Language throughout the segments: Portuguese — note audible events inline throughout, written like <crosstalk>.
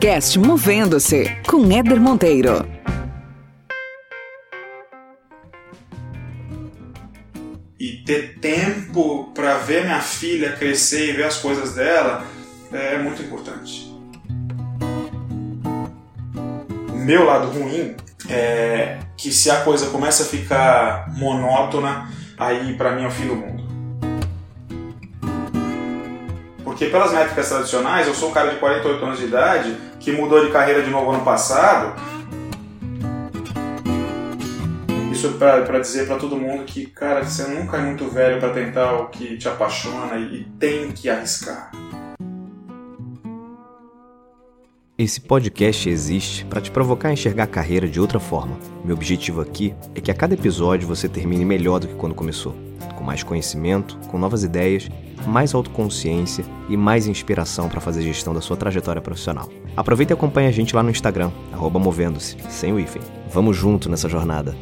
podcast Movendo-se com Éder Monteiro. E ter tempo para ver minha filha crescer e ver as coisas dela é muito importante. O meu lado ruim é que se a coisa começa a ficar monótona, aí para mim é o fim do mundo. Porque pelas métricas tradicionais, eu sou um cara de 48 anos de idade que mudou de carreira de novo ano passado. Isso para dizer para todo mundo que, cara, você nunca é muito velho para tentar o que te apaixona e tem que arriscar. Esse podcast existe para te provocar a enxergar a carreira de outra forma. Meu objetivo aqui é que a cada episódio você termine melhor do que quando começou, com mais conhecimento, com novas ideias, mais autoconsciência e mais inspiração para fazer gestão da sua trajetória profissional. Aproveita e acompanhe a gente lá no Instagram, movendo-se, sem o hífen. Vamos junto nessa jornada.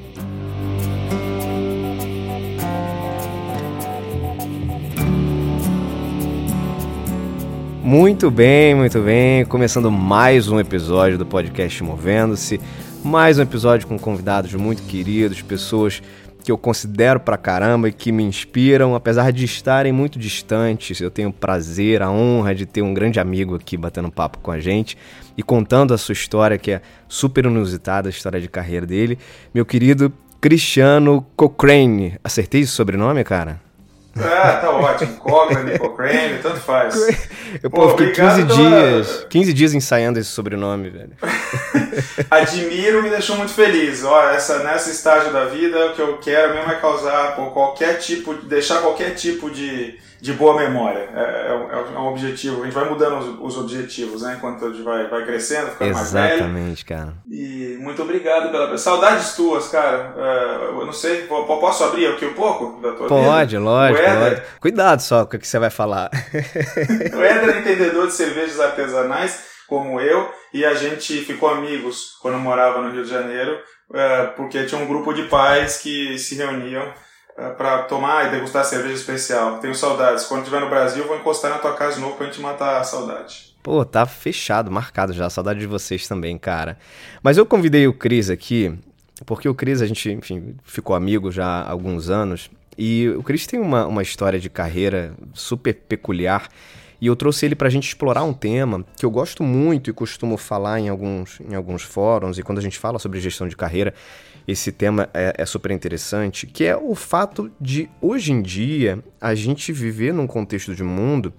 Muito bem, muito bem. Começando mais um episódio do podcast Movendo-se. Mais um episódio com convidados muito queridos, pessoas que eu considero pra caramba e que me inspiram, apesar de estarem muito distantes. Eu tenho o prazer, a honra de ter um grande amigo aqui batendo papo com a gente e contando a sua história, que é super inusitada, a história de carreira dele. Meu querido Cristiano Cochrane. Acertei esse sobrenome, cara? Ah, tá ótimo. Cochrane, Cochrane, tanto faz. <laughs> Eu pô, fiquei 15 dias, 15 dias ensaiando esse sobrenome, velho. <laughs> Admiro, me deixou muito feliz. Ó, essa, nessa estágio da vida, o que eu quero mesmo é causar qualquer tipo, deixar qualquer tipo de, de boa memória. É, é, é, um objetivo. A gente vai mudando os, os, objetivos, né? Enquanto a gente vai, vai crescendo, ficando mais velho. Exatamente, cara. E muito obrigado pela. Saudades tuas, cara. Uh, eu não sei, posso abrir aqui um pouco da tua Pode, vida? lógico, lógico. Cuidado só com o que você vai falar. <laughs> o Éder é entendedor de cervejas artesanais, como eu, e a gente ficou amigos quando morava no Rio de Janeiro, uh, porque tinha um grupo de pais que se reuniam é, para tomar e degustar cerveja especial. Tenho saudades. Quando estiver no Brasil, vou encostar na tua casa de novo pra gente matar a saudade. Pô, tá fechado, marcado já. Saudade de vocês também, cara. Mas eu convidei o Cris aqui, porque o Cris, a gente, enfim, ficou amigo já há alguns anos. E o Cris tem uma, uma história de carreira super peculiar. E eu trouxe ele para a gente explorar um tema que eu gosto muito e costumo falar em alguns, em alguns fóruns. E quando a gente fala sobre gestão de carreira, esse tema é, é, super interessante, que é o fato de hoje em dia a gente viver num contexto de mundo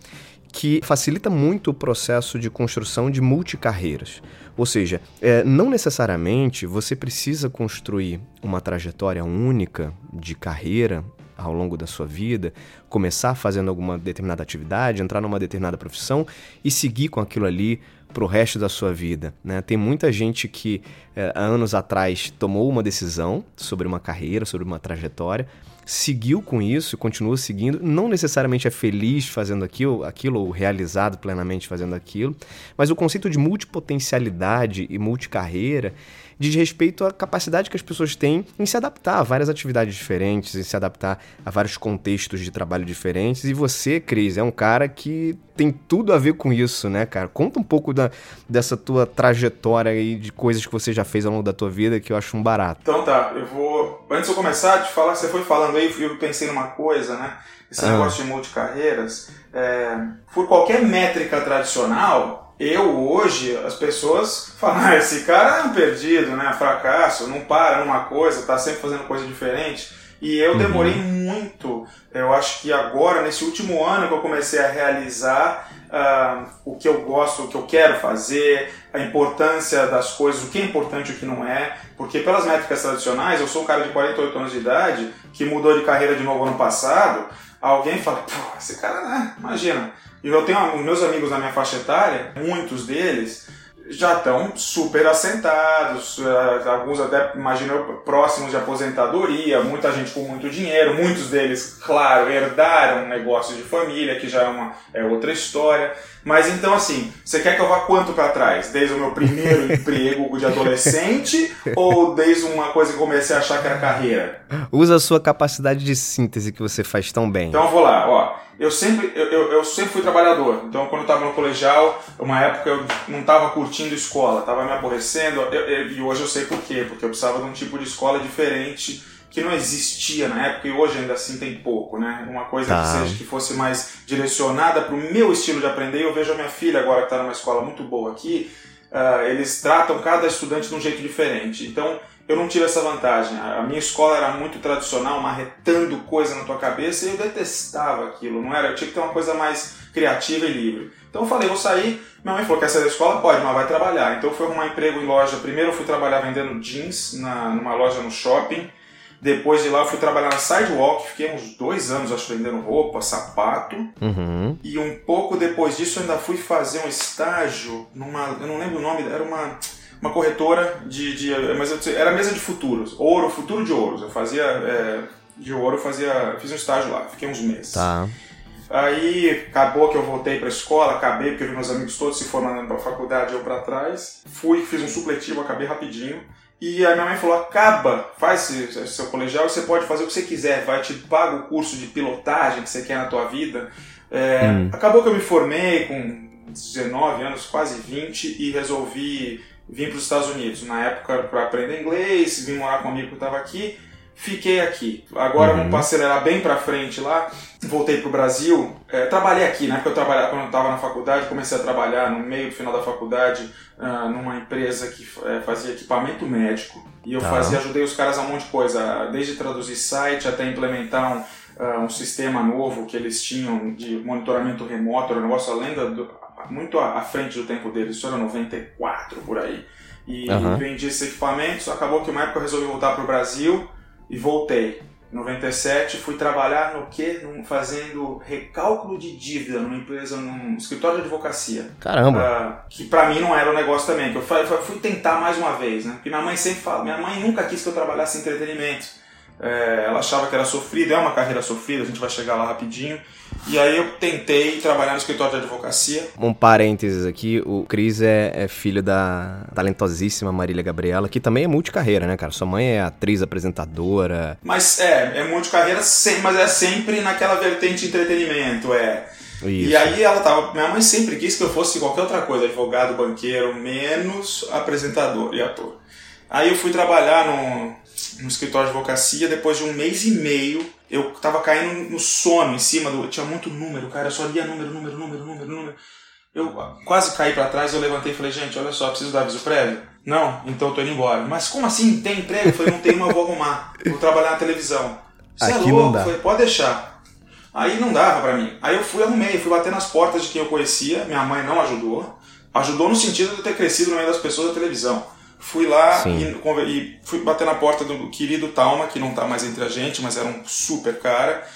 que facilita muito o processo de construção de multicarreiras. Ou seja, é, não necessariamente você precisa construir uma trajetória única de carreira ao longo da sua vida, começar fazendo alguma determinada atividade, entrar numa determinada profissão e seguir com aquilo ali para o resto da sua vida. Né? Tem muita gente que é, há anos atrás tomou uma decisão sobre uma carreira, sobre uma trajetória, seguiu com isso, continua seguindo, não necessariamente é feliz fazendo aquilo, aquilo ou realizado plenamente fazendo aquilo, mas o conceito de multipotencialidade e multicarreira diz respeito à capacidade que as pessoas têm em se adaptar a várias atividades diferentes, em se adaptar a vários contextos de trabalho diferentes. E você, Cris, é um cara que tem tudo a ver com isso, né, cara? Conta um pouco da, dessa tua trajetória aí de coisas que você já fez ao longo da tua vida que eu acho um barato. Então tá, eu vou. Antes de eu começar te falar, você foi falando aí, eu pensei numa coisa, né? Esse ah. negócio de multicarreiras. É, por qualquer métrica tradicional, eu hoje, as pessoas falam, ah, esse cara é um perdido, né? Fracasso, não para numa coisa, tá sempre fazendo coisa diferente. E eu uhum. demorei muito, eu acho que agora, nesse último ano que eu comecei a realizar uh, o que eu gosto, o que eu quero fazer, a importância das coisas, o que é importante e o que não é. Porque pelas métricas tradicionais, eu sou um cara de 48 anos de idade que mudou de carreira de novo ano passado. Alguém fala, pô, esse cara, né? Imagina, e eu tenho meus amigos na minha faixa etária, muitos deles já estão super assentados, eh, alguns até, imagino, próximos de aposentadoria, muita gente com muito dinheiro, muitos deles, claro, herdaram um negócio de família, que já é, uma, é outra história. Mas então, assim, você quer que eu vá quanto para trás? Desde o meu primeiro <laughs> emprego de adolescente ou desde uma coisa que comecei a achar que era carreira? Usa a sua capacidade de síntese que você faz tão bem. Então, vou lá, ó. Eu sempre, eu, eu, eu sempre fui trabalhador. Então, quando eu estava no colegial, uma época eu não estava curtindo escola, estava me aborrecendo. e hoje eu sei por quê, porque eu precisava de um tipo de escola diferente que não existia na época e hoje ainda assim tem pouco, né? Uma coisa tá. que seja que fosse mais direcionada para o meu estilo de aprender. Eu vejo a minha filha agora que está numa escola muito boa aqui. Uh, eles tratam cada estudante de um jeito diferente. Então eu não tive essa vantagem. A minha escola era muito tradicional, marretando coisa na tua cabeça e eu detestava aquilo. Não era, eu tinha que ter uma coisa mais criativa e livre. Então eu falei, vou sair. Minha mãe falou, quer sair da escola? Pode, mas vai trabalhar. Então eu fui arrumar emprego em loja. Primeiro eu fui trabalhar vendendo jeans na, numa loja no shopping. Depois de lá eu fui trabalhar na Sidewalk, fiquei uns dois anos, acho, vendendo roupa, sapato. Uhum. E um pouco depois disso eu ainda fui fazer um estágio numa. Eu não lembro o nome, era uma, uma corretora de. de mas eu, era mesa de futuros. Ouro, futuro de ouros. Eu fazia. É, de ouro, eu fazia. Fiz um estágio lá, fiquei uns meses. Tá. Aí acabou que eu voltei para a escola, acabei porque meus amigos todos se formando para a faculdade eu para trás. Fui, fiz um supletivo, acabei rapidinho. E a minha mãe falou: acaba, faz seu colegial e você pode fazer o que você quiser, vai, te paga o curso de pilotagem que você quer na tua vida. É, hum. Acabou que eu me formei com 19 anos, quase 20, e resolvi vir para os Estados Unidos. Na época, para aprender inglês, vim morar com um amigo que estava aqui fiquei aqui. Agora uhum. vamos acelerar bem para frente lá. Voltei para o Brasil. É, trabalhei aqui, né? Porque eu trabalhava quando eu estava na faculdade, comecei a trabalhar no meio do final da faculdade uh, numa empresa que é, fazia equipamento médico. E eu tá. fazia, ajudei os caras a um monte de coisa, desde traduzir site até implementar um, uh, um sistema novo que eles tinham de monitoramento remoto, era um negócio além do, muito à frente do tempo deles, isso era 94 por aí. E uhum. vendi esses equipamentos, acabou que uma época eu resolvi voltar para o Brasil e voltei. Em 97 fui trabalhar no quê? Num, fazendo recálculo de dívida numa empresa, num escritório de advocacia. Caramba! Uh, que para mim não era um negócio também, que eu fui, fui tentar mais uma vez, né? Porque minha mãe sempre fala, minha mãe nunca quis que eu trabalhasse em entretenimento. É, ela achava que era sofrido, é uma carreira sofrida, a gente vai chegar lá rapidinho. E aí eu tentei trabalhar no escritório de advocacia. Um parênteses aqui, o Cris é, é, filho da talentosíssima Marília Gabriela, que também é multicarreira, né, cara? Sua mãe é atriz, apresentadora. Mas é, é multicarreira, mas é sempre naquela vertente de entretenimento, é. Isso. E aí ela tava. Minha mãe sempre quis que eu fosse qualquer outra coisa, advogado, banqueiro, menos apresentador e ator. Aí eu fui trabalhar no, no escritório de advocacia, depois de um mês e meio, eu tava caindo no sono em cima do. Tinha muito número, cara, eu só lia número, número, número, número, número. Eu quase caí para trás, eu levantei e falei, gente, olha só, preciso dar aviso prévio? Não, então eu tô indo embora. Mas como assim? Tem emprego? Eu falei, não tem, mas eu vou arrumar. Vou trabalhar na televisão. Você é louco? Eu falei, pode deixar. Aí não dava para mim. Aí eu fui, arrumei, fui bater nas portas de quem eu conhecia, minha mãe não ajudou. Ajudou no sentido de eu ter crescido no meio das pessoas da televisão. Fui lá e, e, fui bater na porta do querido Talma, que não tá mais entre a gente, mas era um super cara.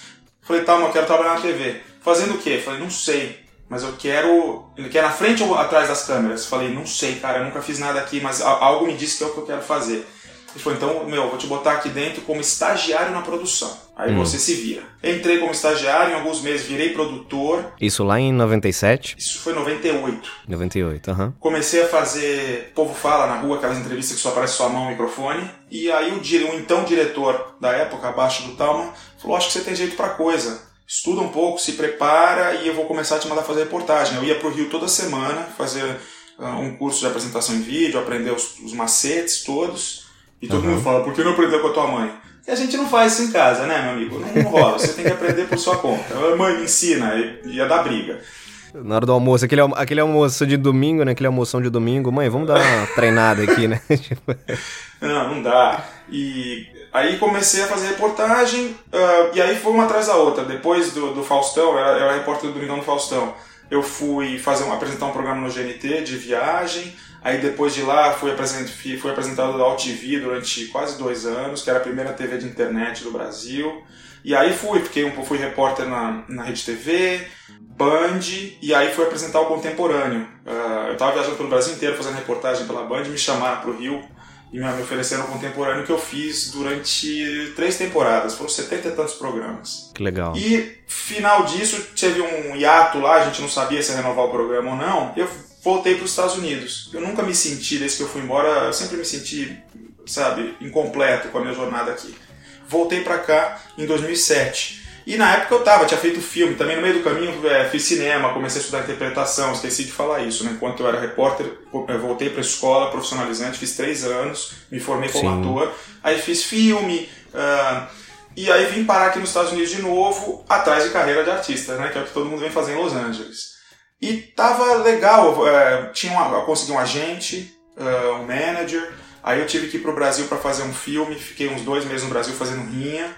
Falei, Talma, eu quero trabalhar na TV. Fazendo o quê? Falei, não sei, mas eu quero. Ele quer na frente ou atrás das câmeras? Falei, não sei, cara, eu nunca fiz nada aqui, mas algo me disse que é o que eu quero fazer. Ele falou, então, meu, vou te botar aqui dentro como estagiário na produção. Aí hum. você se vira. Entrei como estagiário, em alguns meses virei produtor. Isso lá em 97? Isso foi em 98. 98, aham. Uhum. Comecei a fazer Povo Fala na rua, aquelas entrevistas que só aparece sua mão microfone. E aí o, o então diretor da época, abaixo do Talma, falou, acho que você tem jeito pra coisa. Estuda um pouco, se prepara e eu vou começar a te mandar fazer reportagem. Eu ia pro Rio toda semana fazer uh, um curso de apresentação em vídeo, aprender os, os macetes todos. E todo uhum. mundo fala, por que não aprendeu com a tua mãe? E a gente não faz isso em casa, né, meu amigo? Não, rola. Você tem que aprender por sua conta. Mãe, me ensina. Ia dar briga. Na hora do almoço, aquele, aquele almoço de domingo, né? Aquele almoção de domingo. Mãe, vamos dar uma treinada aqui, né? <laughs> não, não dá. E aí comecei a fazer reportagem. Uh, e aí foi uma atrás da outra. Depois do, do Faustão, eu era, eu era repórter do Domingão do Faustão. Eu fui fazer um, apresentar um programa no GNT de viagem. Aí depois de lá fui, apresent, fui apresentado da AltV durante quase dois anos, que era a primeira TV de internet do Brasil. E aí fui, fiquei um fui repórter na, na Rede TV, Band, e aí fui apresentar o Contemporâneo. Uh, eu estava viajando pelo Brasil inteiro fazendo reportagem pela Band, me chamaram para o Rio e me ofereceram o Contemporâneo que eu fiz durante três temporadas. Foram setenta e tantos programas. Que legal. E final disso, teve um hiato lá, a gente não sabia se ia renovar o programa ou não. Eu voltei para os Estados Unidos. Eu nunca me senti, desde que eu fui embora, eu sempre me senti, sabe, incompleto com a minha jornada aqui. Voltei para cá em 2007. E na época eu tava, tinha feito filme, também no meio do caminho é, fiz cinema, comecei a estudar interpretação, esqueci de falar isso, né? Enquanto eu era repórter, voltei para a escola profissionalizante, fiz três anos, me formei como Sim. ator, aí fiz filme, uh, e aí vim parar aqui nos Estados Unidos de novo, atrás de carreira de artista, né? Que é o que todo mundo vem fazer em Los Angeles. E tava legal, uh, tinha uma, eu consegui um agente, uh, um manager, aí eu tive que ir pro Brasil para fazer um filme, fiquei uns dois meses no Brasil fazendo rinha,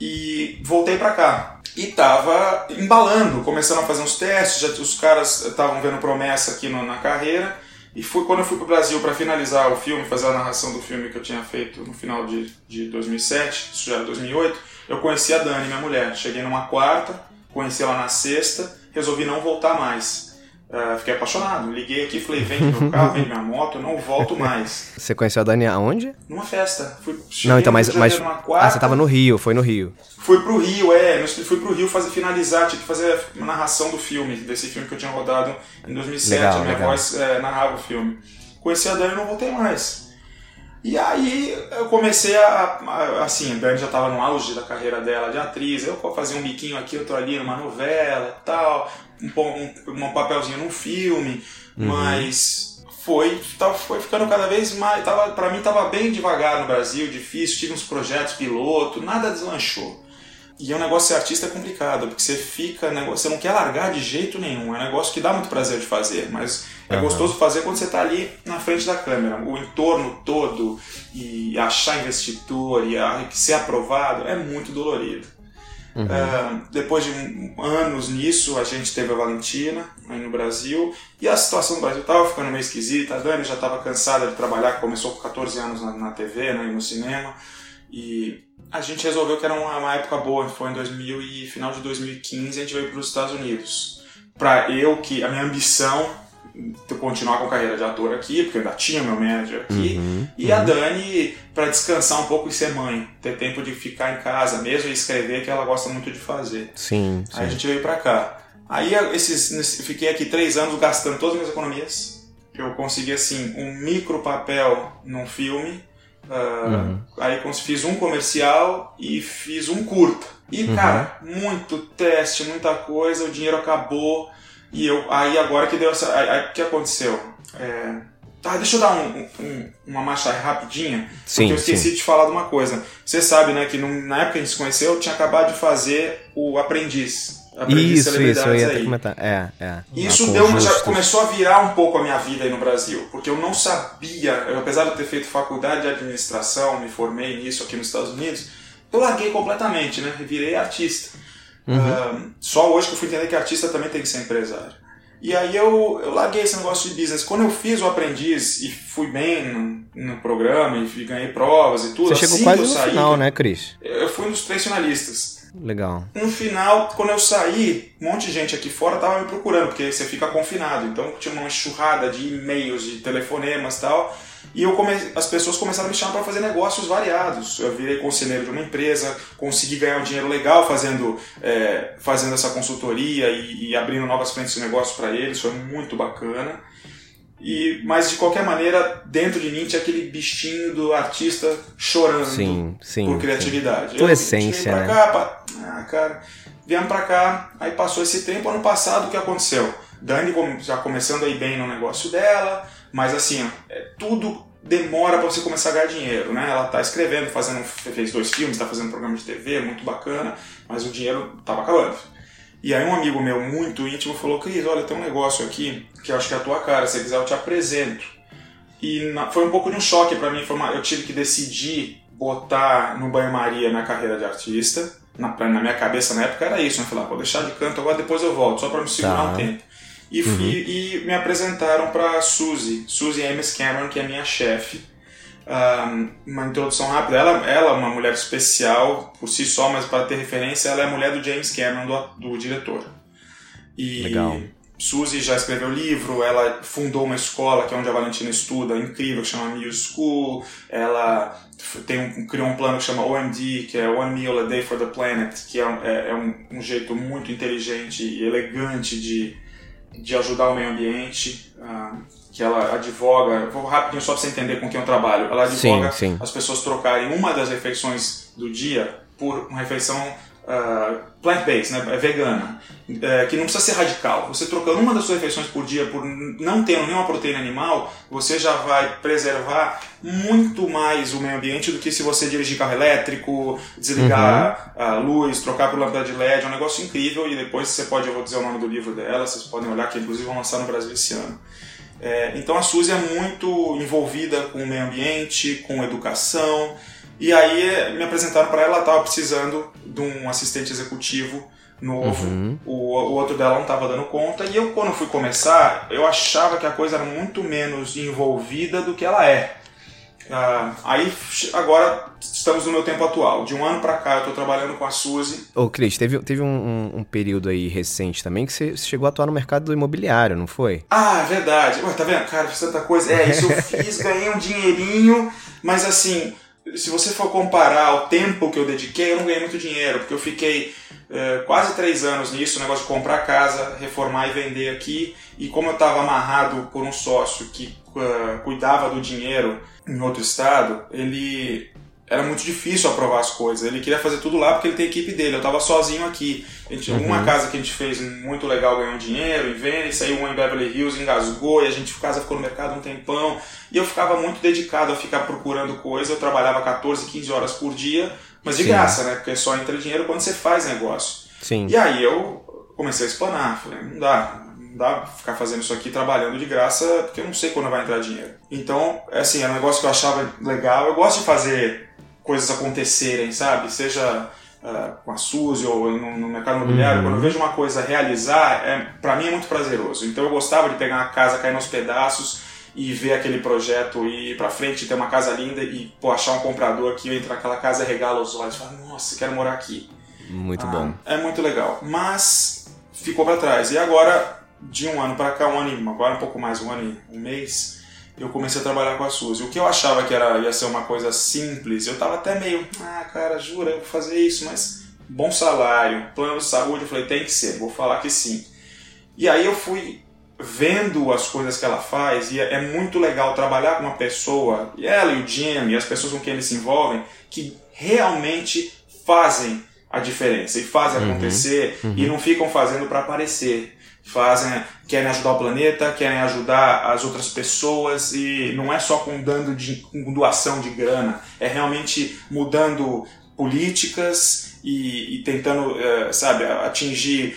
e voltei para cá. E tava embalando, começando a fazer uns testes, já os caras estavam vendo promessa aqui no, na carreira. E foi quando eu fui pro Brasil para finalizar o filme, fazer a narração do filme que eu tinha feito no final de, de 2007, isso já era 2008, eu conheci a Dani, minha mulher. Cheguei numa quarta, conheci ela na sexta, resolvi não voltar mais. Uh, fiquei apaixonado. Liguei aqui e falei: vende meu carro, vende minha moto, eu não volto mais. Você conheceu a Dani aonde? Numa festa. Fui, não, então, mas. mas quarta, ah, você tava no Rio, foi no Rio. Fui pro Rio, é. Fui pro Rio fazer finalizar, tinha que fazer uma narração do filme, desse filme que eu tinha rodado em 2007. Legal, a minha legal. voz é, narrava o filme. Conheci a Dani e não voltei mais. E aí eu comecei a, a assim, a Dani já estava no auge da carreira dela de atriz, eu fazia um biquinho aqui, outro ali numa novela tal, um, um, um papelzinho num filme, uhum. mas foi, foi ficando cada vez mais, tava, pra mim tava bem devagar no Brasil, difícil, tive uns projetos piloto, nada deslanchou. E é um negócio ser artista é complicado, porque você fica, você não quer largar de jeito nenhum. É um negócio que dá muito prazer de fazer, mas é uhum. gostoso fazer quando você está ali na frente da câmera. O entorno todo, e achar investidor, e ser aprovado, é muito dolorido. Uhum. Uh, depois de anos nisso, a gente teve a Valentina aí no Brasil, e a situação do Brasil estava ficando meio esquisita. A Dani já estava cansada de trabalhar, começou com 14 anos na, na TV, né, e no cinema. E a gente resolveu que era uma, época boa, foi em 2000 e final de 2015 a gente veio para os Estados Unidos. Para eu que a minha ambição continuar com a carreira de ator aqui, porque eu ainda tinha meu manager aqui, uhum, e uhum. a Dani para descansar um pouco e ser mãe, ter tempo de ficar em casa mesmo e escrever que ela gosta muito de fazer. Sim. Aí sim. a gente veio para cá. Aí esses, fiquei aqui três anos gastando todas as minhas economias. Eu consegui assim um micro papel num filme Uh, uhum. Aí fiz um comercial e fiz um curta. E, uhum. cara, muito teste, muita coisa, o dinheiro acabou. E eu, aí agora que deu essa. Aí, o que aconteceu? É, tá, deixa eu dar um, um, uma marcha rapidinha, sim, porque eu esqueci sim. de falar de uma coisa. Você sabe, né, que na época que a gente se conheceu, eu tinha acabado de fazer o Aprendiz. Isso, isso, eu ia aí. comentar. É, é. Isso deu, já começou a virar um pouco a minha vida aí no Brasil, porque eu não sabia, eu, apesar de eu ter feito faculdade de administração, me formei nisso aqui nos Estados Unidos, eu larguei completamente, né? Virei artista. Uhum. Uh, só hoje que eu fui entender que artista também tem que ser empresário. E aí eu, eu larguei esse negócio de business. Quando eu fiz o aprendiz e fui bem no, no programa e ganhei provas e tudo, Você assim chegou quase no saí, final, né, Cris? Eu fui um dos três finalistas. Legal. No final, quando eu saí, um monte de gente aqui fora tava me procurando, porque você fica confinado. Então tinha uma enxurrada de e-mails, de telefonemas e tal. E eu come... as pessoas começaram a me chamar para fazer negócios variados. Eu virei conselheiro de uma empresa, consegui ganhar um dinheiro legal fazendo, é, fazendo essa consultoria e, e abrindo novas frentes de negócio para eles. Foi muito bacana. E, mas de qualquer maneira, dentro de mim tinha aquele bichinho do artista chorando sim, sim, por criatividade. Sim. Tua essência, pra né? Cá, pra... Ah, cara, viemos pra cá, aí passou esse tempo, ano passado o que aconteceu? Dani já começando aí bem no negócio dela, mas assim, é, tudo demora para você começar a ganhar dinheiro, né? Ela tá escrevendo, fazendo, fez dois filmes, tá fazendo programa de TV, muito bacana, mas o dinheiro tava acabando. E aí um amigo meu muito íntimo falou, Cris, olha, tem um negócio aqui que eu acho que é a tua cara, se quiser eu te apresento. E na, foi um pouco de um choque para mim, uma, eu tive que decidir botar no banho-maria minha carreira de artista. Na, na, minha cabeça na época era isso, né? Falar, ah, vou deixar de canto agora, depois eu volto, só para me segurar tá. um tempo. E, uhum. e, e me apresentaram para Suzy, Suzy Ames Cameron, que é minha chefe uma introdução rápida. Ela, ela é uma mulher especial por si só, mas para ter referência, ela é a mulher do James Cameron, do, do diretor. E Legal. Suzy já escreveu livro, ela fundou uma escola que é onde a Valentina estuda, incrível, que chama Muse School. Ela tem um, criou um plano que chama OMD, que é One Meal a Day for the Planet, que é, é, é um, um, jeito muito inteligente e elegante de, de ajudar o meio ambiente. Uh, que ela advoga, vou rapidinho só para você entender com quem eu trabalho, ela advoga sim, sim. as pessoas trocarem uma das refeições do dia por uma refeição uh, plant-based, né, é vegana, é, que não precisa ser radical. Você trocando uma das suas refeições por dia por não tendo nenhuma proteína animal, você já vai preservar muito mais o meio ambiente do que se você dirigir carro elétrico, desligar uhum. a luz, trocar por lâmpada de LED, é um negócio incrível e depois você pode, eu vou dizer o nome do livro dela, vocês podem olhar que inclusive vão lançar no Brasil esse ano. É, então a Suzy é muito envolvida com o meio ambiente, com educação, e aí me apresentaram para ela, ela estava precisando de um assistente executivo novo. Uhum. O, o outro dela não estava dando conta. E eu, quando fui começar, eu achava que a coisa era muito menos envolvida do que ela é. Uh, aí, agora, estamos no meu tempo atual. De um ano para cá, eu estou trabalhando com a Suzy. Ô, Cris, teve, teve um, um, um, período aí recente também que você chegou a atuar no mercado do imobiliário, não foi? Ah, é verdade. Ué, tá vendo? Cara, fiz tanta coisa. É, isso eu <laughs> fiz, ganhei um dinheirinho, mas assim, se você for comparar o tempo que eu dediquei, eu não ganhei muito dinheiro, porque eu fiquei é, quase três anos nisso, o negócio de comprar casa, reformar e vender aqui, e como eu estava amarrado por um sócio que uh, cuidava do dinheiro em outro estado, ele era muito difícil aprovar as coisas. Ele queria fazer tudo lá porque ele tem a equipe dele. Eu estava sozinho aqui. Gente, uhum. Uma casa que a gente fez muito legal ganhou dinheiro em Vênice, saiu uma em Beverly Hills, engasgou e a gente casa ficou no mercado um tempão. E eu ficava muito dedicado a ficar procurando coisa. Eu trabalhava 14, 15 horas por dia, mas de Sim. graça, né? Porque só entra dinheiro quando você faz negócio. Sim. E aí eu comecei a explanar. Falei, não dá, dá pra ficar fazendo isso aqui trabalhando de graça porque eu não sei quando vai entrar dinheiro. Então, é assim, é um negócio que eu achava legal. Eu gosto de fazer coisas acontecerem, sabe? Seja uh, com a Suzy ou no, no mercado imobiliário, uhum. quando eu vejo uma coisa realizar, é, para mim é muito prazeroso. Então eu gostava de pegar uma casa, cair nos pedaços e ver aquele projeto ir para frente, ter uma casa linda e pô, achar um comprador aqui, eu entro naquela casa, regala os olhos e falo, nossa, quero morar aqui. Muito ah, bom. É muito legal. Mas ficou para trás. E agora, de um ano para cá, um ano e, agora um pouco mais, um ano e um mês, eu comecei a trabalhar com a Suzy. O que eu achava que era, ia ser uma coisa simples, eu tava até meio, ah, cara, jura, eu vou fazer isso, mas bom salário, plano de saúde, eu falei, tem que ser, vou falar que sim. E aí eu fui vendo as coisas que ela faz e é muito legal trabalhar com uma pessoa, e ela e o Jim e as pessoas com quem eles se envolvem, que realmente fazem a diferença e fazem uhum, acontecer uhum. e não ficam fazendo para aparecer fazem, querem ajudar o planeta, querem ajudar as outras pessoas e não é só com dando de com doação de grana, é realmente mudando políticas e, e tentando, é, sabe, atingir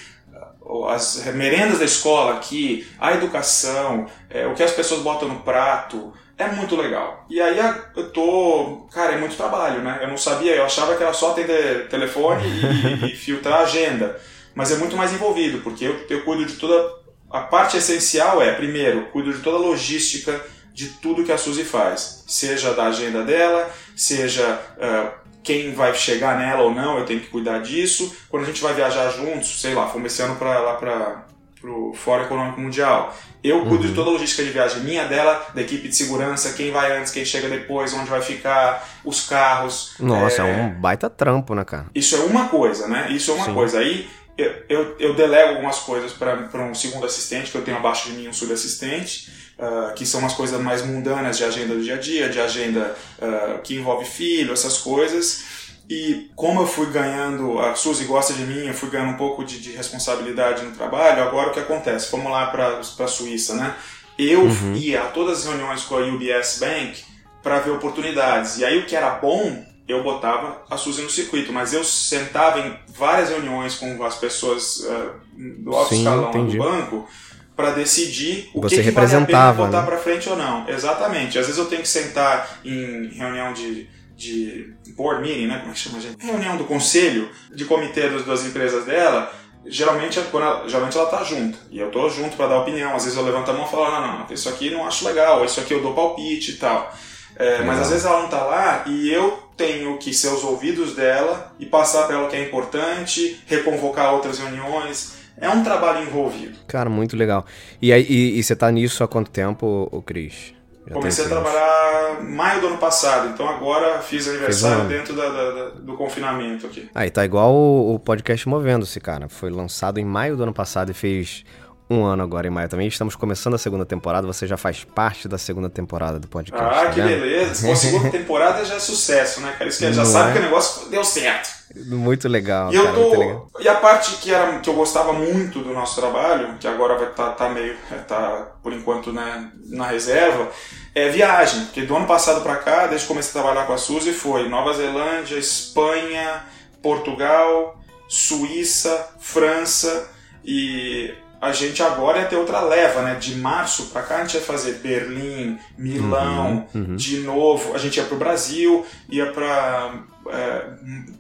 as merendas da escola aqui, a educação, é, o que as pessoas botam no prato, é muito legal. E aí eu tô. Cara, é muito trabalho, né? Eu não sabia, eu achava que era só atender telefone e, e filtrar a agenda mas é muito mais envolvido, porque eu, eu cuido de toda. A parte essencial é, primeiro, cuido de toda a logística de tudo que a Suzy faz, seja da agenda dela, seja uh, quem vai chegar nela ou não, eu tenho que cuidar disso. Quando a gente vai viajar juntos, sei lá, fomos esse ano para lá para o Fórum Econômico Mundial. Eu cuido uhum. de toda a logística de viagem minha, dela, da equipe de segurança, quem vai antes, quem chega depois, onde vai ficar, os carros. Nossa, é, é um baita trampo, né, cara? Isso é uma coisa, né? Isso é uma Sim. coisa. Aí eu, eu, eu delego algumas coisas para um segundo assistente, que eu tenho abaixo de mim um subassistente, uh, que são umas coisas mais mundanas de agenda do dia a dia, de agenda uh, que envolve filho, essas coisas. E como eu fui ganhando, a Suzy gosta de mim, eu fui ganhando um pouco de, de responsabilidade no trabalho, agora o que acontece? Vamos lá para a Suíça, né? Eu uhum. ia a todas as reuniões com a UBS Bank para ver oportunidades. E aí o que era bom eu botava a Suzy no circuito, mas eu sentava em várias reuniões com as pessoas uh, do alto Sim, escalão entendi. do banco para decidir o Você que, que vale a pena botar né? para frente ou não. Exatamente. Às vezes eu tenho que sentar em reunião de, de board meeting, né? Como é que chama, gente? Reunião do conselho de comitê das, das empresas dela. Geralmente, quando ela, geralmente ela tá junto. E eu tô junto para dar opinião. Às vezes eu levanto a mão e falo, não, não, isso aqui não acho legal, isso aqui eu dou palpite e tal. É, mas às vezes ela não tá lá e eu tenho que ser os ouvidos dela e passar para ela o que é importante, reconvocar outras reuniões. É um trabalho envolvido. Cara, muito legal. E, aí, e, e você tá nisso há quanto tempo, o Cris? Já Comecei a trabalhar maio do ano passado, então agora fiz aniversário dentro da, da, da, do confinamento aqui. Aí tá igual o, o podcast Movendo-se, cara. Foi lançado em maio do ano passado e fez um ano agora em maio também. Estamos começando a segunda temporada. Você já faz parte da segunda temporada do podcast. Ah, tá que beleza. a <laughs> segunda temporada já é sucesso, né, cara? Isso que já Não sabe é? que o negócio deu certo. Muito legal. E, cara, tô, legal. e a parte que, era, que eu gostava muito do nosso trabalho, que agora vai estar tá, tá meio, tá por enquanto né, na reserva, é viagem. Porque do ano passado para cá, desde que comecei a trabalhar com a Suzy, foi Nova Zelândia, Espanha, Portugal, Suíça, França e a gente agora ia ter outra leva, né? De março para cá a gente ia fazer Berlim, Milão, uhum, uhum. de novo. A gente ia para o Brasil, ia para é,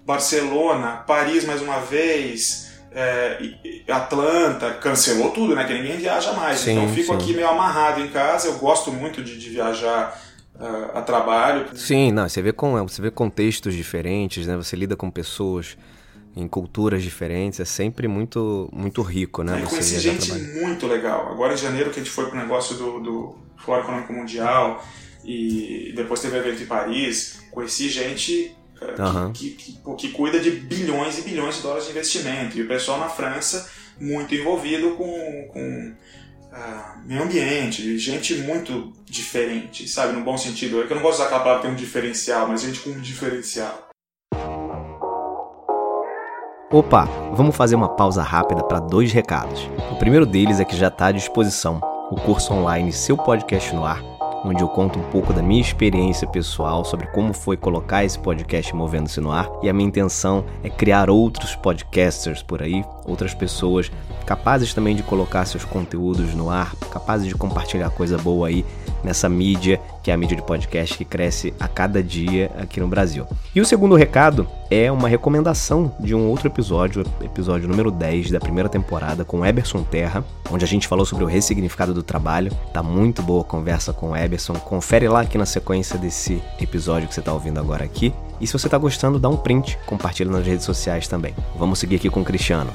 Barcelona, Paris mais uma vez, é, Atlanta, cancelou tudo, né? Que ninguém viaja mais. Sim, então eu fico sim. aqui meio amarrado em casa. Eu gosto muito de, de viajar uh, a trabalho. Sim, não. Você vê com você vê contextos diferentes, né? Você lida com pessoas em culturas diferentes, é sempre muito, muito rico, né? Eu conheci gente trabalho. muito legal. Agora em janeiro que a gente foi pro negócio do, do Fórum Econômico Mundial e depois teve evento em Paris, conheci gente uhum. que, que, que, que, cuida de bilhões e bilhões de dólares de investimento. E o pessoal na França muito envolvido com, com uh, meio ambiente, gente muito diferente, sabe? No bom sentido. É que eu não gosto de usar aquela palavra um diferencial, mas gente com um diferencial. Opa, vamos fazer uma pausa rápida para dois recados. O primeiro deles é que já está à disposição o curso online Seu Podcast no Ar, onde eu conto um pouco da minha experiência pessoal sobre como foi colocar esse podcast movendo-se no ar. E a minha intenção é criar outros podcasters por aí, outras pessoas capazes também de colocar seus conteúdos no ar, capazes de compartilhar coisa boa aí nessa mídia, que é a mídia de podcast que cresce a cada dia aqui no Brasil. E o segundo recado é uma recomendação de um outro episódio, episódio número 10 da primeira temporada com Eberson Terra, onde a gente falou sobre o ressignificado do trabalho. Tá muito boa a conversa com o Eberson. Confere lá aqui na sequência desse episódio que você está ouvindo agora aqui. E se você está gostando, dá um print, compartilha nas redes sociais também. Vamos seguir aqui com o Cristiano.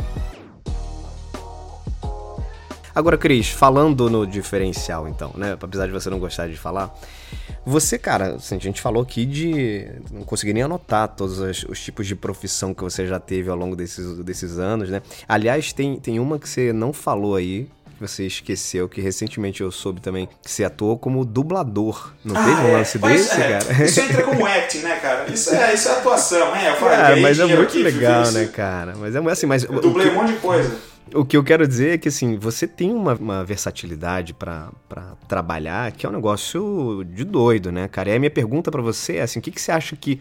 Agora, Cris, falando no diferencial, então, né? Apesar de você não gostar de falar, você, cara, assim, a gente falou aqui de. Não consegui nem anotar todos os, os, tipos de profissão que você já teve ao longo desses, desses anos, né? Aliás, tem, tem uma que você não falou aí, que você esqueceu, que recentemente eu soube também que você atuou como dublador. Não ah, teve um é. lance desse, é. cara? Isso entra como acting, né, cara? Isso é, isso é atuação, é. Eu falei, ah, mas é muito legal, né, cara? Mas é assim, mas. Eu dublei um monte de coisa. O que eu quero dizer é que, assim, você tem uma, uma versatilidade para trabalhar que é um negócio de doido, né, cara? E a minha pergunta para você é, assim, o que, que você acha que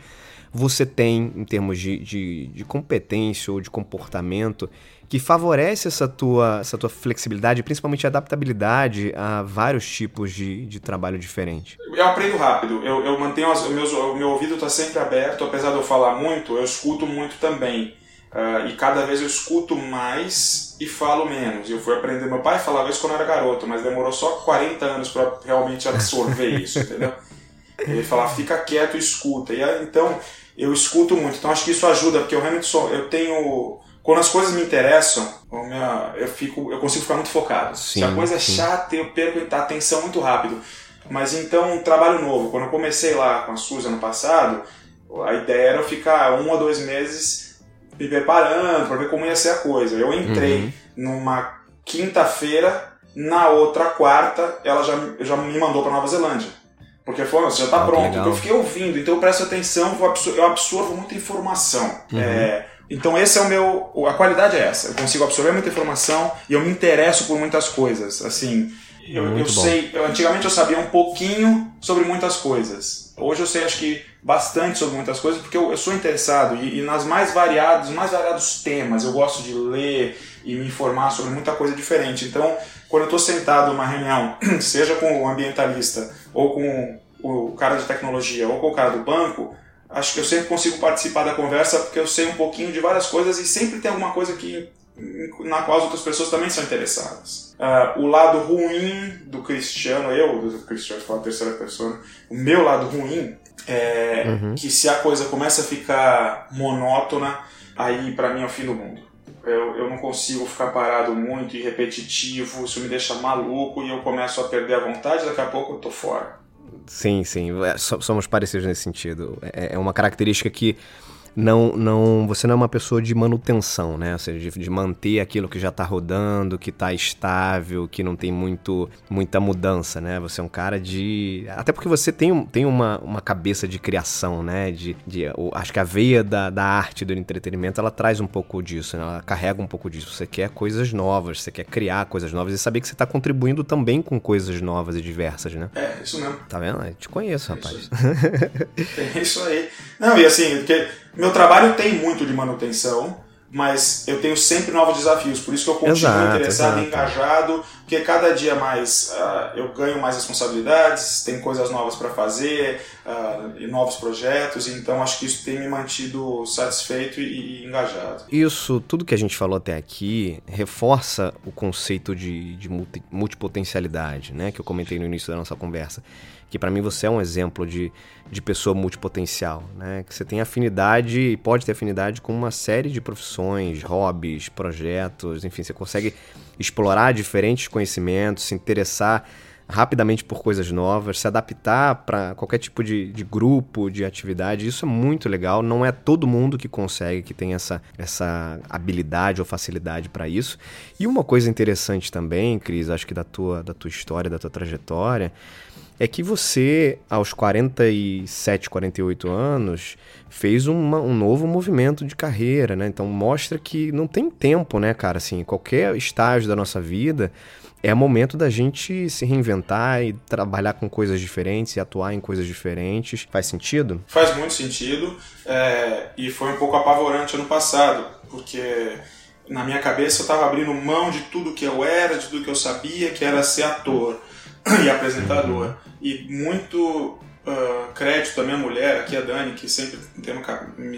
você tem em termos de, de, de, competência ou de comportamento que favorece essa tua, essa tua flexibilidade, principalmente adaptabilidade a vários tipos de, de trabalho diferente? Eu aprendo rápido, eu, eu mantenho, as, o, meu, o meu ouvido está sempre aberto, apesar de eu falar muito, eu escuto muito também. Uh, e cada vez eu escuto mais e falo menos. Eu fui aprender. Meu pai falava isso quando eu era garoto, mas demorou só 40 anos para realmente absorver <laughs> isso, entendeu? Ele falava, fica quieto e escuta. E então eu escuto muito. Então acho que isso ajuda, porque eu realmente sou. Eu tenho. Quando as coisas me interessam, eu, fico, eu consigo ficar muito focado. Sim, Se a coisa é sim. é chata, eu perco a atenção muito rápido. Mas então, um trabalho novo. Quando eu comecei lá com a Suzy ano passado, a ideia era ficar um ou dois meses me preparando para ver como ia ser a coisa. Eu entrei uhum. numa quinta-feira, na outra quarta ela já, já me mandou para Nova Zelândia. Porque falou, você já está ah, pronto. Então eu fiquei ouvindo, então eu presto atenção, eu absorvo, eu absorvo muita informação. Uhum. É, então esse é o meu. A qualidade é essa. Eu consigo absorver muita informação e eu me interesso por muitas coisas. Assim, eu, eu sei. Eu, antigamente eu sabia um pouquinho sobre muitas coisas. Hoje eu sei, acho que bastante sobre muitas coisas porque eu, eu sou interessado e, e, nas mais variados, mais variados temas. Eu gosto de ler e me informar sobre muita coisa diferente. Então, quando eu estou sentado numa reunião, <clears throat> seja com o ambientalista ou com o cara de tecnologia ou com o cara do banco, acho que eu sempre consigo participar da conversa porque eu sei um pouquinho de várias coisas e sempre tem alguma coisa que na qual as outras pessoas também são interessadas. Uh, o lado ruim do Cristiano, eu, do Cristiano, falar terceira pessoa, o meu lado ruim é uhum. que se a coisa começa a ficar monótona, aí para mim é o fim do mundo. Eu, eu não consigo ficar parado muito e repetitivo, isso me deixa maluco e eu começo a perder a vontade, daqui a pouco eu tô fora. Sim, sim, é, somos parecidos nesse sentido. É, é uma característica que não, não, você não é uma pessoa de manutenção, né? Ou seja, de, de manter aquilo que já está rodando, que está estável, que não tem muito, muita mudança, né? Você é um cara de. Até porque você tem, tem uma, uma cabeça de criação, né? De, de, acho que a veia da, da arte, do entretenimento, ela traz um pouco disso, né? Ela carrega um pouco disso. Você quer coisas novas, você quer criar coisas novas e saber que você está contribuindo também com coisas novas e diversas, né? É, isso mesmo. Tá vendo? Eu te conheço, rapaz. Isso. <laughs> é isso aí. Não, e assim, porque meu trabalho tem muito de manutenção, mas eu tenho sempre novos desafios, por isso que eu continuo exato, interessado, exato. engajado, porque cada dia mais uh, eu ganho mais responsabilidades, tem coisas novas para fazer, uh, e novos projetos, então acho que isso tem me mantido satisfeito e, e, engajado. Isso, tudo que a gente falou até aqui, reforça o conceito de, de multipotencialidade, né, que eu comentei no início da nossa conversa que para mim você é um exemplo de, de pessoa multipotencial, né? Que você tem afinidade e pode ter afinidade com uma série de profissões, hobbies, projetos, enfim, você consegue explorar diferentes conhecimentos, se interessar rapidamente por coisas novas, se adaptar para qualquer tipo de, de, grupo, de atividade. Isso é muito legal. Não é todo mundo que consegue, que tem essa, essa habilidade ou facilidade para isso. E uma coisa interessante também, Cris, acho que da tua, da tua história, da tua trajetória, é que você, aos 47, 48 anos, fez uma, um novo movimento de carreira, né? Então mostra que não tem tempo, né, cara? Assim, qualquer estágio da nossa vida é momento da gente se reinventar e trabalhar com coisas diferentes e atuar em coisas diferentes. Faz sentido? Faz muito sentido. É, e foi um pouco apavorante ano passado, porque na minha cabeça eu estava abrindo mão de tudo que eu era, de tudo que eu sabia, que era ser ator <clears throat> e apresentador. E muito uh, crédito à minha mulher, aqui a Dani, que sempre tem uma,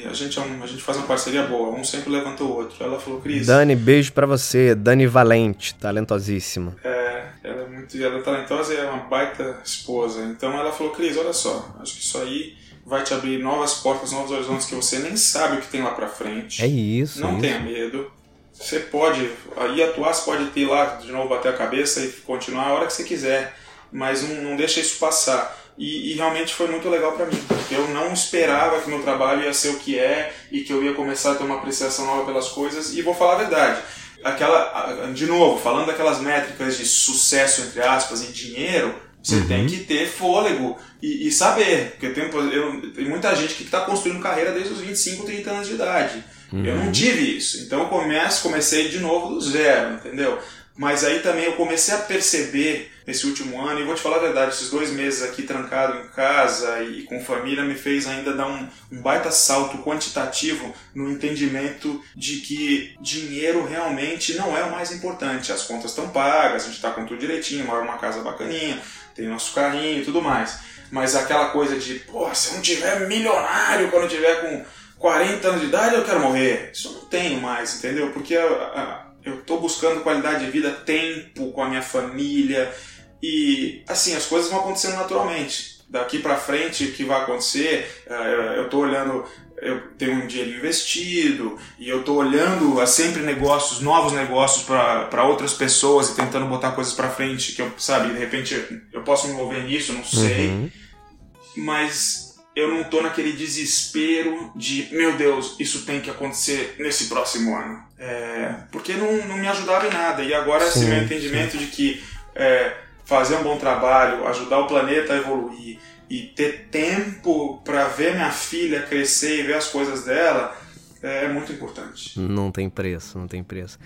a, gente é um, a gente faz uma parceria boa, um sempre levanta o outro. Ela falou, Cris. Dani, beijo para você. Dani Valente, talentosíssima. É, ela é muito ela é talentosa e é uma baita esposa. Então ela falou, Cris, olha só, acho que isso aí vai te abrir novas portas, novos horizontes que você nem sabe o que tem lá pra frente. É isso. Não é tenha medo. Você pode aí atuar, você pode ter lá de novo bater a cabeça e continuar a hora que você quiser, mas não, não deixa isso passar. E, e realmente foi muito legal para mim, porque eu não esperava que meu trabalho ia ser o que é e que eu ia começar a ter uma apreciação nova pelas coisas. E vou falar a verdade, aquela, de novo, falando daquelas métricas de sucesso entre aspas em dinheiro, você uhum. tem que ter fôlego e, e saber, porque tem, eu, tem muita gente que está construindo carreira desde os 25, 30 anos de idade. Uhum. Eu não tive isso. Então eu comecei de novo do zero, entendeu? Mas aí também eu comecei a perceber nesse último ano, e vou te falar a verdade, esses dois meses aqui trancado em casa e com família me fez ainda dar um, um baita salto quantitativo no entendimento de que dinheiro realmente não é o mais importante. As contas estão pagas, a gente está com tudo direitinho, mora numa casa bacaninha, tem nosso carrinho e tudo mais. Mas aquela coisa de, pô, se eu não tiver milionário quando eu tiver com 40 anos de idade, eu quero morrer. Isso eu não tenho mais, entendeu? Porque eu estou buscando qualidade de vida, tempo com a minha família e assim as coisas vão acontecendo naturalmente. Daqui para frente, o que vai acontecer? Eh, eu estou olhando, eu tenho um dinheiro investido e eu estou olhando a sempre negócios, novos negócios para outras pessoas e tentando botar coisas para frente que eu sabe de repente eu posso me envolver nisso, não sei, uhum. mas eu não tô naquele desespero de, meu Deus, isso tem que acontecer nesse próximo ano. É, porque não, não me ajudava em nada. E agora sim, esse meu entendimento sim. de que é, fazer um bom trabalho, ajudar o planeta a evoluir e ter tempo para ver minha filha crescer e ver as coisas dela é muito importante. Não tem preço, não tem preço.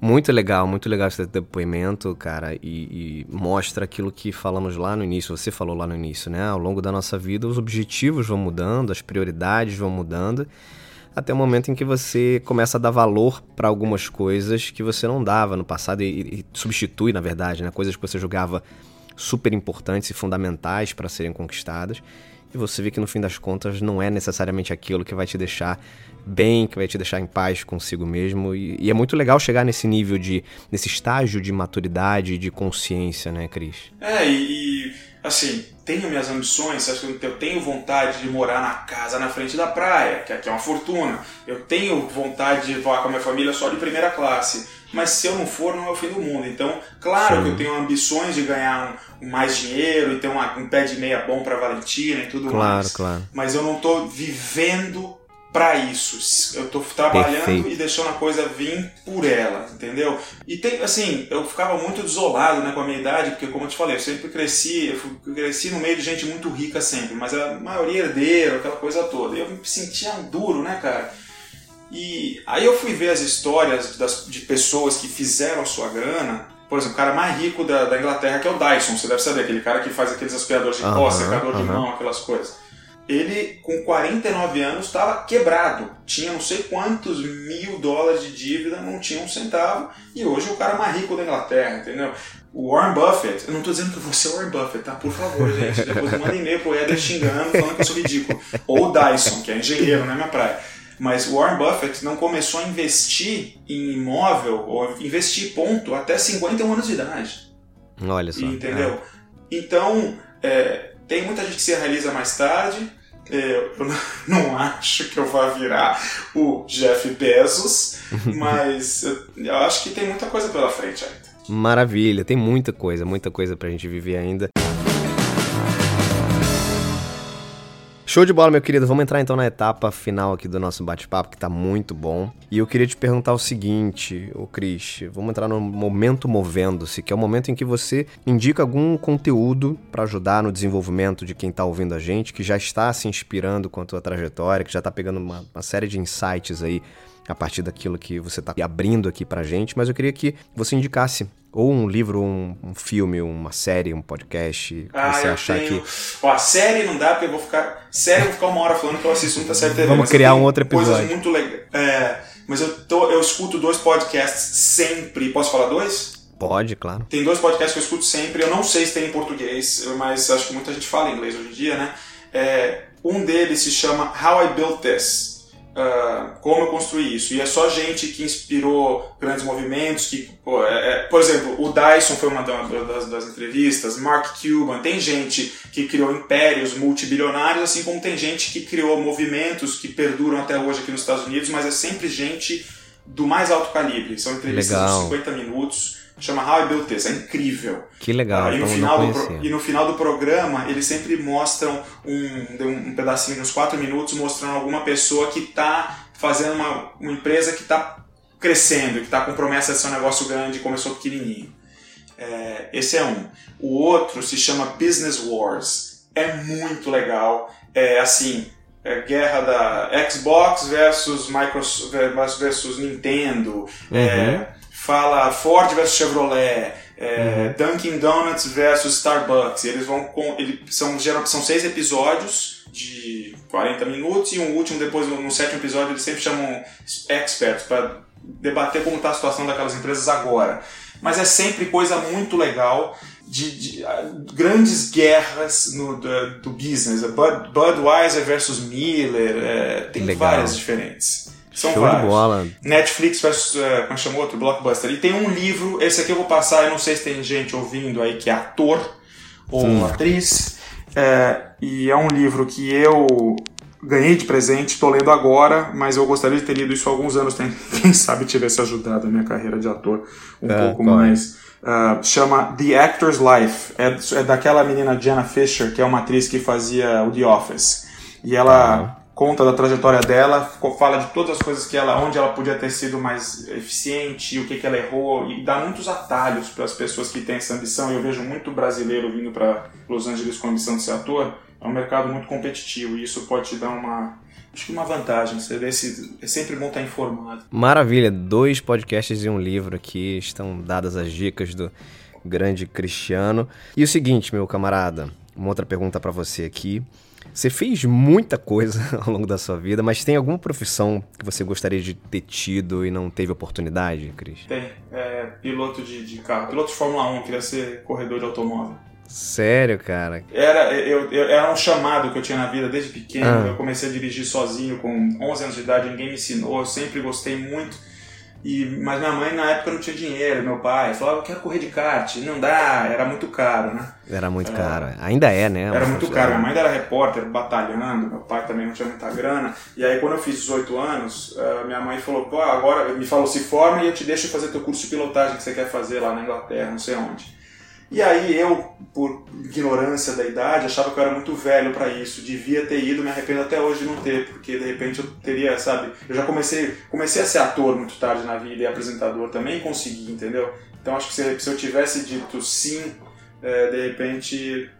Muito legal, muito legal esse depoimento, cara, e, e, mostra aquilo que falamos lá no início, você falou lá no início, né? Ao longo da nossa vida, os objetivos vão mudando, as prioridades vão mudando, até o momento em que você começa a dar valor para algumas coisas que você não dava no passado e, e substitui, na verdade, né? Coisas que você julgava super importantes e fundamentais para serem conquistadas e você vê que no fim das contas não é necessariamente aquilo que vai te deixar bem, que vai te deixar em paz consigo mesmo. E, e é muito legal chegar nesse nível de. nesse estágio de maturidade de consciência, né, Cris? É, e, e assim, tenho minhas ambições, eu tenho vontade de morar na casa na frente da praia, que aqui é uma fortuna. Eu tenho vontade de voar com a minha família só de primeira classe. Mas se eu não for, não é o fim do mundo. Então, claro Sim. que eu tenho ambições de ganhar um, mais dinheiro e ter uma, um pé de meia bom para Valentina e tudo claro, mais. Claro. Mas eu não estou vivendo para isso. Eu tô trabalhando Perfeito. e deixando a coisa vir por ela, entendeu? E tem, assim, eu ficava muito desolado, né, com a minha idade, porque como eu te falei, eu sempre cresci, eu fui- cresci no meio de gente muito rica sempre, mas a maioria herdeiro, aquela coisa toda. E eu me sentia duro, né, cara? E aí eu fui ver as histórias das, de pessoas que fizeram a sua grana. Por exemplo, o cara mais rico da, da Inglaterra, que é o Dyson, você deve saber, aquele cara que faz aqueles aspiradores de pó, Aham, secador de aham. mão, aquelas coisas. Ele, com 49 anos, estava quebrado. Tinha não sei quantos mil dólares de dívida, não tinha um centavo. E hoje é o cara mais rico da Inglaterra, entendeu? O Warren Buffett, eu não estou dizendo que você é o Warren Buffett, tá? Por favor, gente. Depois manda e-mail pro Eder xingando, falando que eu sou ridículo. Ou o Dyson, que é engenheiro, não é minha praia. Mas o Warren Buffett não começou a investir em imóvel, ou investir ponto, até 51 anos de idade. Olha só. Entendeu? Então, é, tem muita gente que se realiza mais tarde. É, eu não- <laughs> acho que eu vá virar o Jeff Bezos, <laughs> mas eu, acho que tem muita coisa pela frente ainda. É. Maravilha, tem muita coisa, muita coisa pra gente viver ainda. Show de bola, meu querido. Vamos entrar então na etapa final aqui do nosso bate-papo, que tá muito bom. E eu queria te perguntar o seguinte, ô Cris, vamos entrar no momento movendo-se, que é o momento em que você indica algum conteúdo pra ajudar no desenvolvimento de quem tá ouvindo a gente, que já está se inspirando com a tua trajetória, que já tá pegando uma, uma série de insights aí a partir daquilo que você tá abrindo aqui pra gente, mas eu queria que você indicasse ou um livro, um, um filme, uma série, um podcast, que Ah, você achar tenho... que Ó, a série não dá, porque eu vou ficar... Série eu vou ficar uma hora falando que eu assisto muita série TV. Vamos criar um outro Coisas episódio. muito legais. É, mas eu, tô, eu escuto dois podcasts sempre. Posso falar dois? pode, claro. Tem dois podcasts que eu escuto sempre, eu não sei se tem em português, mas acho que muita gente fala inglês hoje em dia, né? É, um deles se chama How I Built This. Ah, como eu construí isso. E é só gente que inspirou grandes movimentos, que, pô, é- é- por exemplo, o Dyson foi uma da- das, das entrevistas, Mark Cuban, tem gente que criou impérios multibilionários, assim como tem gente que criou movimentos que perduram até hoje aqui nos Estados Unidos, mas é sempre gente do mais alto calibre. São entrevistas Legal. de 50 minutos, chama How I Built This, é incrível. Que legal, Ah, e, no então final do e no final do programa, eles sempre mostram um, um pedacinho de uns 4 minutos mostrando alguma pessoa que está fazendo uma, uma empresa que está crescendo, que está com promessa de ser um negócio grande e começou pequenininho. É, esse é um. O outro se chama Business Wars. É muito legal. É assim, é guerra da Xbox versus Microsoft versus Nintendo. É, fala Ford versus Chevrolet. É, Dunkin' Donuts versus Starbucks. Eles vão com, eles são, são seis episódios de 40 minutos e um último depois no sétimo episódio eles sempre chamam experts para debater como está a situação daquelas empresas agora. Mas é sempre coisa muito legal de, de, grandes guerras no, do, do business. Bud, Budweiser versus Miller, é, tem Legal. várias diferentes. São Show várias. de bola. Netflix versus, uh, como chamou outro? Blockbuster. E tem um livro, esse aqui eu vou passar, eu não sei se tem gente ouvindo aí que é ator ou atriz. É, e é um livro que eu ganhei de presente, estou lendo agora, mas eu gostaria de ter lido isso há alguns anos. Tem, <laughs> quem sabe tivesse ajudado a minha carreira de ator um É, pouco é? mais. Ah, chama The Actor's Life. É, é daquela menina Jenna Fisher, que é uma atriz que fazia o The Office. E ela conta da trajetória dela, fala de todas as coisas que ela, onde ela podia ter sido mais eficiente, o que, que ela errou, e dá muitos atalhos para as pessoas que têm essa ambição. Eu vejo muito brasileiro vindo para Los Angeles com a ambição de ser ator. É um mercado muito competitivo e isso pode te dar uma, acho que uma vantagem. Você é sempre bom estar informado. Maravilha, dois podcasts e um livro aqui, estão dadas as dicas do grande Cristiano. E o seguinte, meu camarada, uma outra pergunta pra você aqui. Você fez muita coisa <laughs> ao longo da sua vida, mas tem alguma profissão que você gostaria de ter tido e não teve oportunidade, Cris? Tem, é, piloto de, de carro, piloto de Fórmula 1, queria ser corredor de automóvel. Sério, cara? Era, eu, eu- era um chamado que eu tinha na vida desde pequeno. Ah. Eu comecei a dirigir sozinho com 11 anos de idade, ninguém me ensinou, eu sempre gostei muito. E, mas minha mãe na época não tinha dinheiro, meu pai falava, eu quero correr de kart. Não dá, era muito caro, né? Era muito caro. Ainda é, né? Era muito caro. Minha mãe era repórter, batalhando, meu pai também não tinha muita grana. E aí, quando eu fiz 18 anos, eh, minha mãe falou: pô, agora me falou, se forma e eu te deixo fazer teu curso de pilotagem que você quer fazer lá na Inglaterra, não sei onde. E aí eu, por ignorância da idade, achava que eu era muito velho para isso. Devia ter ido, me arrependo até hoje de não ter, porque de repente eu teria, sabe? Eu já comecei, comecei a ser ator muito tarde na vida e apresentador também, consegui, entendeu? Então acho que se, se eu tivesse dito sim, é, de repente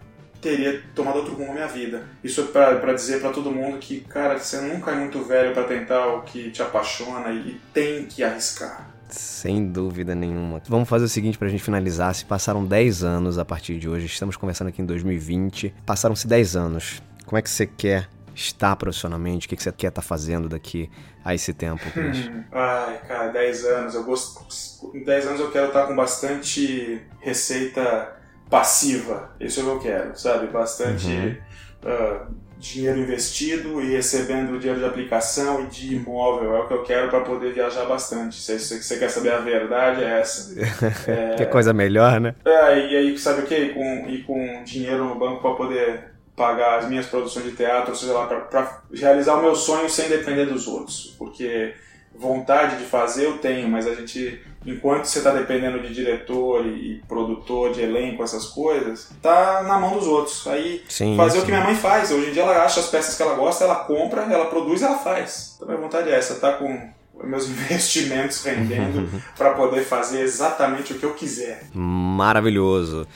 teria tomado outro rumo na minha vida. Isso é para dizer para todo mundo que, cara, você nunca é muito velho para tentar o que te apaixona e tem que arriscar. Sem dúvida nenhuma. Vamos fazer o seguinte pra gente finalizar. Se passaram 10 anos a partir de hoje, estamos conversando aqui em 2020. Passaram-se 10 anos. Como é que você quer estar profissionalmente? O que você quer estar fazendo daqui a esse tempo, Cris? <laughs> Ai, cara, 10 anos. Eu gosto. Em 10 anos eu quero estar com bastante receita passiva. Isso é o que eu quero, sabe? Bastante. Uhum. Uh, dinheiro investido e recebendo dinheiro de aplicação e de imóvel. É o que eu quero para poder viajar bastante. Se você quer saber a verdade, é essa. <laughs> É, que coisa melhor, né? É, e aí, sabe o que? E com, e com dinheiro no banco para poder pagar as minhas produções de teatro, ou seja lá, para realizar o meu sonho sem depender dos outros. Porque vontade de fazer eu tenho, mas a gente enquanto você está dependendo de diretor e, produtor, de elenco, essas coisas, tá na mão dos outros. Aí sim, fazer sim. o que minha mãe faz. Hoje em dia ela acha as peças que ela gosta, ela compra, ela produz e ela faz. Então minha vontade é essa, tá com meus <laughs> investimentos rendendo <laughs> para poder fazer exatamente o que eu quiser. Maravilhoso.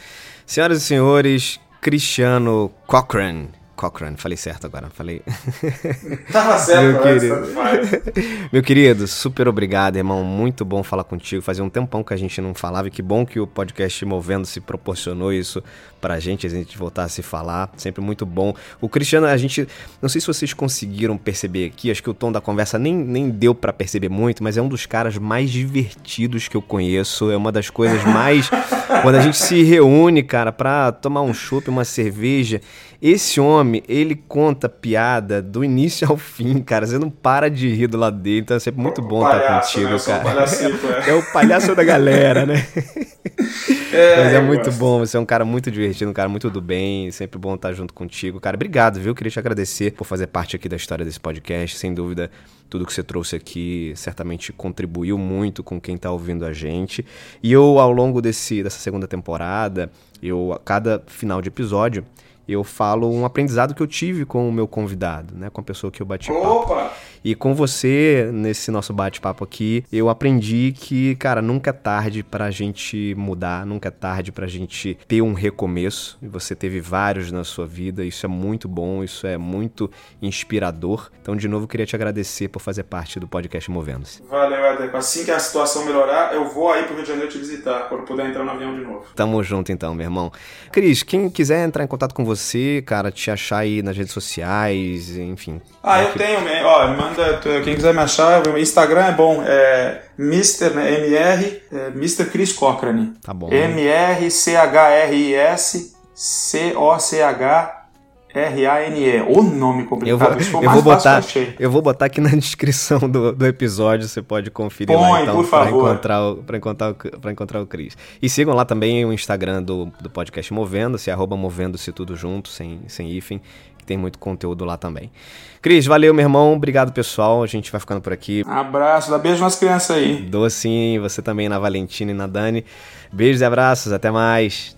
Senhoras e senhores, Cristiano Cochrane Cochrane, falei certo agora, falei. <laughs> Tava certo, Meu né? querido. <laughs> Meu querido, super obrigado, irmão. Muito bom falar contigo. Fazia um tempão que a gente não falava e que bom que o podcast Movendo se proporcionou isso pra gente, a gente voltar a se falar. Sempre muito bom. O Cristiano, a gente. Não sei se vocês conseguiram perceber aqui, acho que o tom da conversa nem, nem deu para perceber muito, mas é um dos caras mais divertidos que eu conheço. É uma das coisas mais. <laughs> quando a gente se reúne, cara, pra tomar um chopp, uma cerveja. Esse homem, ele conta piada do início ao fim, cara. Você não para de rir do lado dele, então é sempre muito bom palhaço, estar contigo, né? cara. É. é. o palhaço da galera, né? É, Mas é muito gosto. bom, você é um cara muito divertido, um cara muito do bem, sempre bom estar junto contigo. Cara, obrigado, viu? Queria te agradecer por fazer parte aqui da história desse podcast. Sem dúvida, tudo que você trouxe aqui certamente contribuiu muito com quem está ouvindo a gente. E eu, ao longo desse, dessa segunda temporada, eu, a cada final de episódio, eu falo um aprendizado que eu tive com o meu convidado, né? Com a pessoa que eu bati Opa! papo. E com você, nesse nosso bate-papo aqui, eu aprendi que, cara, nunca é tarde pra gente mudar, nunca é tarde pra gente ter um recomeço. E você teve vários na sua vida, isso é muito bom, isso é muito inspirador. Então, de novo, queria te agradecer por fazer parte do podcast Movendo-se. Valeu, Eder. Assim que a situação melhorar, eu vou aí pro Rio de Janeiro te visitar, quando puder entrar no avião de novo. Tamo junto então, meu irmão. Cris, quem quiser entrar em contato com você, você, cara, te achar aí nas redes sociais, enfim. Ah, eu que... tenho, ó, manda, quem quiser me achar, o Instagram é bom, é Mr, né, MR, é Mr. Chris Cochrane. Tá bom. M-R-C-H-R-I-S C-O-C-H R-A-N-E. O nome complicado. Eu vou, eu vou botar, eu vou botar aqui na <laughs> descrição do, do episódio, você pode conferir Põe, lá então para encontrar o para encontrar o para encontrar o Cris. E sigam lá também o Instagram do, do podcast Movendo-se, arroba Movendo-se tudo junto, sem sem hífen, tem muito conteúdo lá também. Cris, valeu, meu irmão. Obrigado, pessoal. A gente vai ficando por aqui. Abraço, dá beijo nas crianças aí. Dou sim, você também na Valentina e na Dani. Beijos e abraços, até mais.